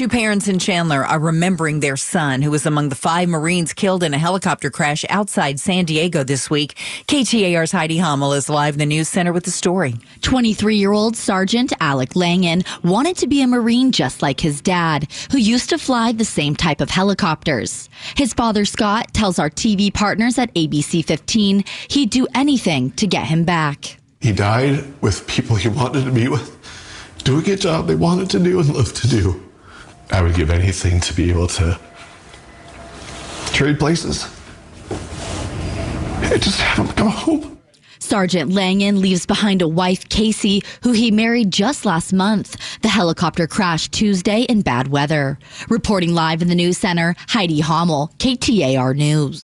Two parents in Chandler are remembering their son, who was among the five Marines killed in a helicopter crash outside San Diego this week. KTAR's Heidi Hommel is live in the news center with the story. 23 year old Sergeant Alec Langen wanted to be a Marine just like his dad, who used to fly the same type of helicopters. His father, Scott, tells our TV partners at ABC 15 he'd do anything to get him back. He died with people he wanted to be with, doing a job they wanted to do and live to do. I would give anything to be able to trade places and just have him come home. Sergeant Langen leaves behind a wife, Casey, who he married just last month. The helicopter crashed Tuesday in bad weather. Reporting live in the news center, Heidi Hommel, KTAR News.